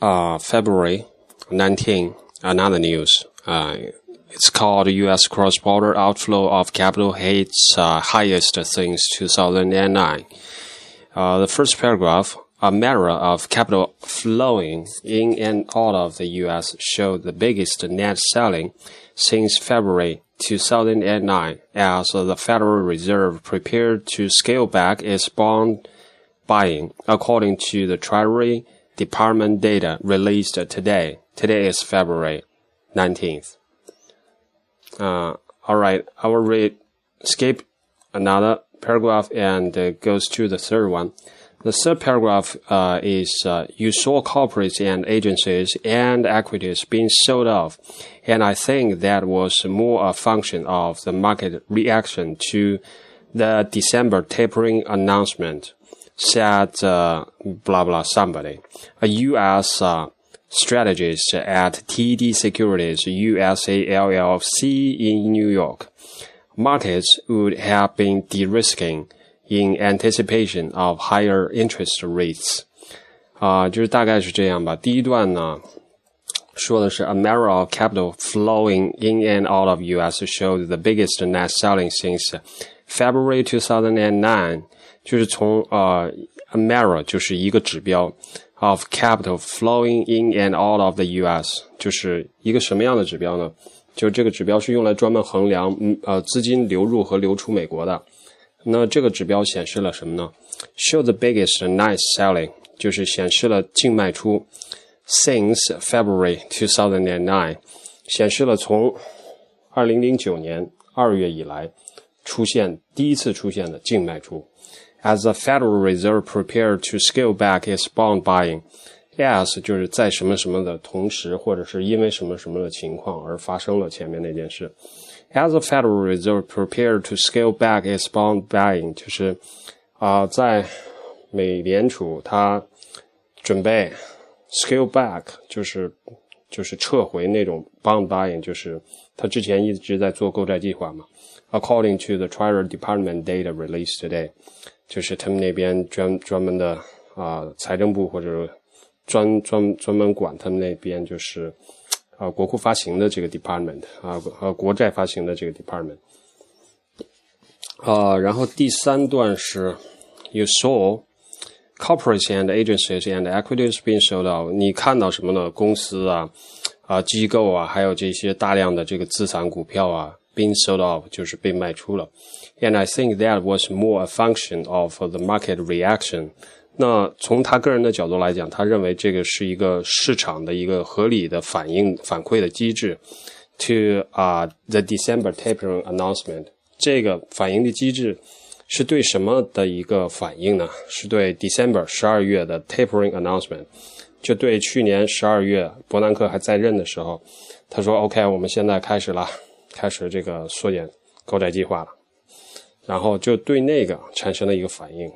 uh, February 19, another news. Uh, it's called U.S. cross-border outflow of capital hits uh, highest since 2009. Uh, the first paragraph, a matter of capital flowing in and out of the U.S. showed the biggest net selling since February 2009 as the Federal Reserve prepared to scale back its bond buying, according to the Treasury Department data released today. Today is February 19th. Uh, all right, I will read, skip another paragraph and uh, goes to the third one. The third paragraph uh, is uh, you saw corporates and agencies and equities being sold off, and I think that was more a function of the market reaction to the December tapering announcement Said uh, blah blah somebody, a U.S. Uh, strategist at TD Securities USA LLC in New York. Markets would have been de-risking in anticipation of higher interest rates. 啊，就是大概是这样吧。第一段呢，说的是 a matter of capital flowing in and out of U.S. showed the biggest net selling since February 2009。 就是从呃 a matter 就是一个指标 of capital flowing in and out of the U.S. 就是一个什么样的指标呢？就这个指标是用来专门衡量嗯呃资金流入和流出美国的。那这个指标显示了什么呢？Show the biggest net selling，就是显示了净卖出。Since February 2009，显示了从二零零九年二月以来出现第一次出现的净卖出。As the Federal Reserve prepared to scale back its bond buying。As 就是在什么什么的同时，或者是因为什么什么的情况而发生了前面那件事。As the Federal Reserve prepared to scale back its bond buying，就是啊、在美联储它准备 scale back，就是就是撤回那种 bond buying，就是它之前一直在做购债计划嘛。According to the Treasury Department data released today，就是他们那边专专门的啊、财政部或者专专专门管他们那边就是啊国库发行的这个 department 啊呃国债发行的这个 department 啊，然后第三段是 you saw corporates and agencies and equities being sold out，你看到什么呢？公司啊啊机构啊，还有这些大量的这个资产股票啊 being sold off 就是被卖出了。And I think that was more a function of the market reaction 那从他个人的角度来讲，他认为这个是一个市场的一个合理的反应反馈的机制。To 啊、uh,，the December tapering announcement，这个反应的机制是对什么的一个反应呢？是对 December 十二月的 tapering announcement，就对去年十二月伯南克还在任的时候，他说 OK，我们现在开始了，开始这个缩减购债计划了，然后就对那个产生了一个反应。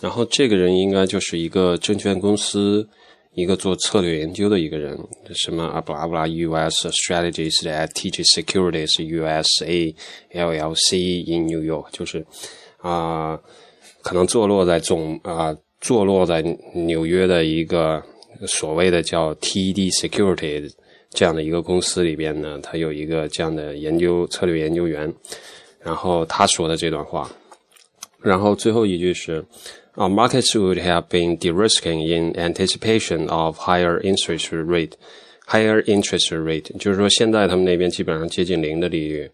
然后这个人应该就是一个证券公司，一个做策略研究的一个人，什么啊布拉布拉 U.S. Strategies at TD Securities USA LLC in New York，就是啊、可能坐落在总啊、坐落在纽约的一个所谓的叫 T.E.D. Securities 这样的一个公司里边呢，他有一个这样的研究策略研究员，然后他说的这段话，然后最后一句是。Uh, markets would have been de-risking in anticipation of higher interest rate. Higher interest rate 就是说，现在他们那边基本上接近零的利率。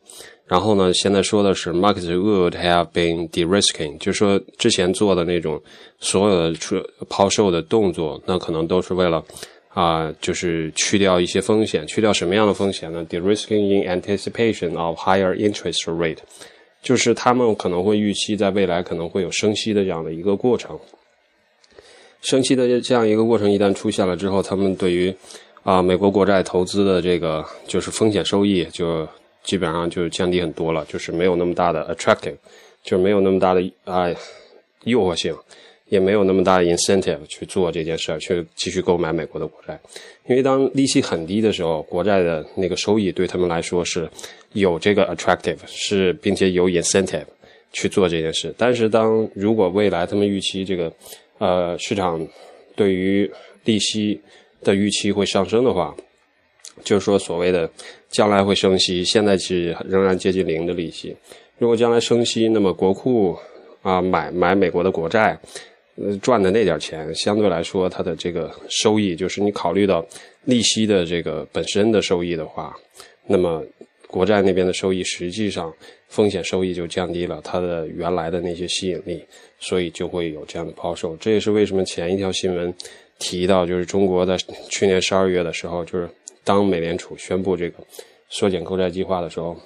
然后呢，现在说的是 markets would have been de-risking，就是说之前做的那种所有的出抛售的动作，那可能都是为了啊、就是去掉一些风险。去掉什么样的风险呢？de-risking in anticipation of higher interest rate。就是他们可能会预期在未来可能会有升息的这样的一个过程，升息的这样一个过程一旦出现了之后，他们对于啊、美国国债投资的这个就是风险收益就基本上就降低很多了，就是没有那么大的 attractive，就是没有那么大的啊、诱惑性，也没有那么大的 incentive 去做这件事儿，去继续购买美国的国债，因为当利息很低的时候，国债的那个收益对他们来说是。有这个 attractive 是，并且有 incentive 去做这件事。但是当如果未来他们预期这个呃市场对于利息的预期会上升的话，就是说所谓的将来会升息，现在是仍然接近零的利息。如果将来升息，那么国库啊买买美国的国债，赚的那点钱，相对来说它的这个收益，就是你考虑到利息的这个本身的收益的话，那么国债那边的收益实际上风险收益就降低了它的原来的那些吸引力，所以就会有这样的抛售。这也是为什么前一条新闻提到，就是中国在去年十二月的时候，就是当美联储宣布这个缩减购债计划的时候。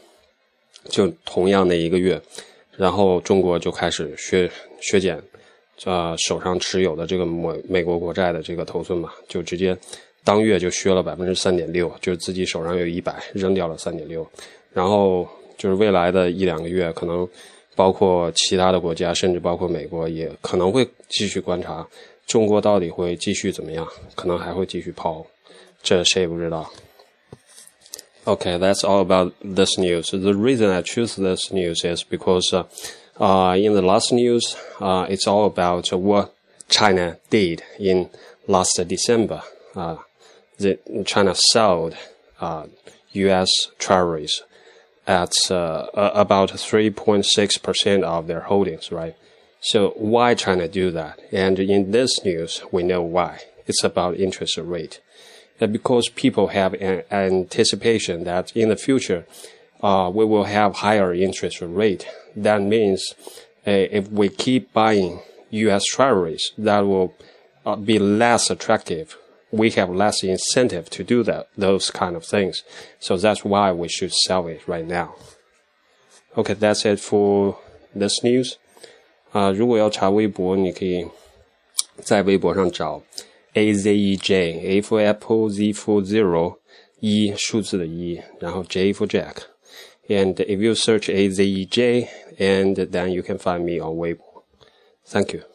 就同样的一个月，然后中国就开始削削减，啊手上持有的这个美美国国债的这个头寸嘛，就直接当月就削了百分之三点六，就是自己手上有一百，扔掉了三点六，然后就是未来的一两个月，可能包括其他的国家，甚至包括美国，也可能会继续观察中国到底会继续怎么样，可能还会继续抛，这谁也不知道。Okay, that's all about this news. The reason I choose this news is because uh, in the last news, uh, it's all about what China did in last December. Uh, the, China sold U.S. Uh, treasuries at uh, about 3.6% of their holdings, right? So why China do that? And in this news, we know why. It's about interest rate because people have an anticipation that in the future uh, we will have higher interest rate. That means uh, if we keep buying U.S. treasuries, that will uh, be less attractive. We have less incentive to do that, those kind of things. So that's why we should sell it right now. Okay, that's it for this news. 啊、uh,，如果要查微博，你可以在微博上找 a Z E J A for apple Z for zero 一数字的一，然后 J for Jack。 And if you search A Z E J, and then you can find me on Weibo. Thank you.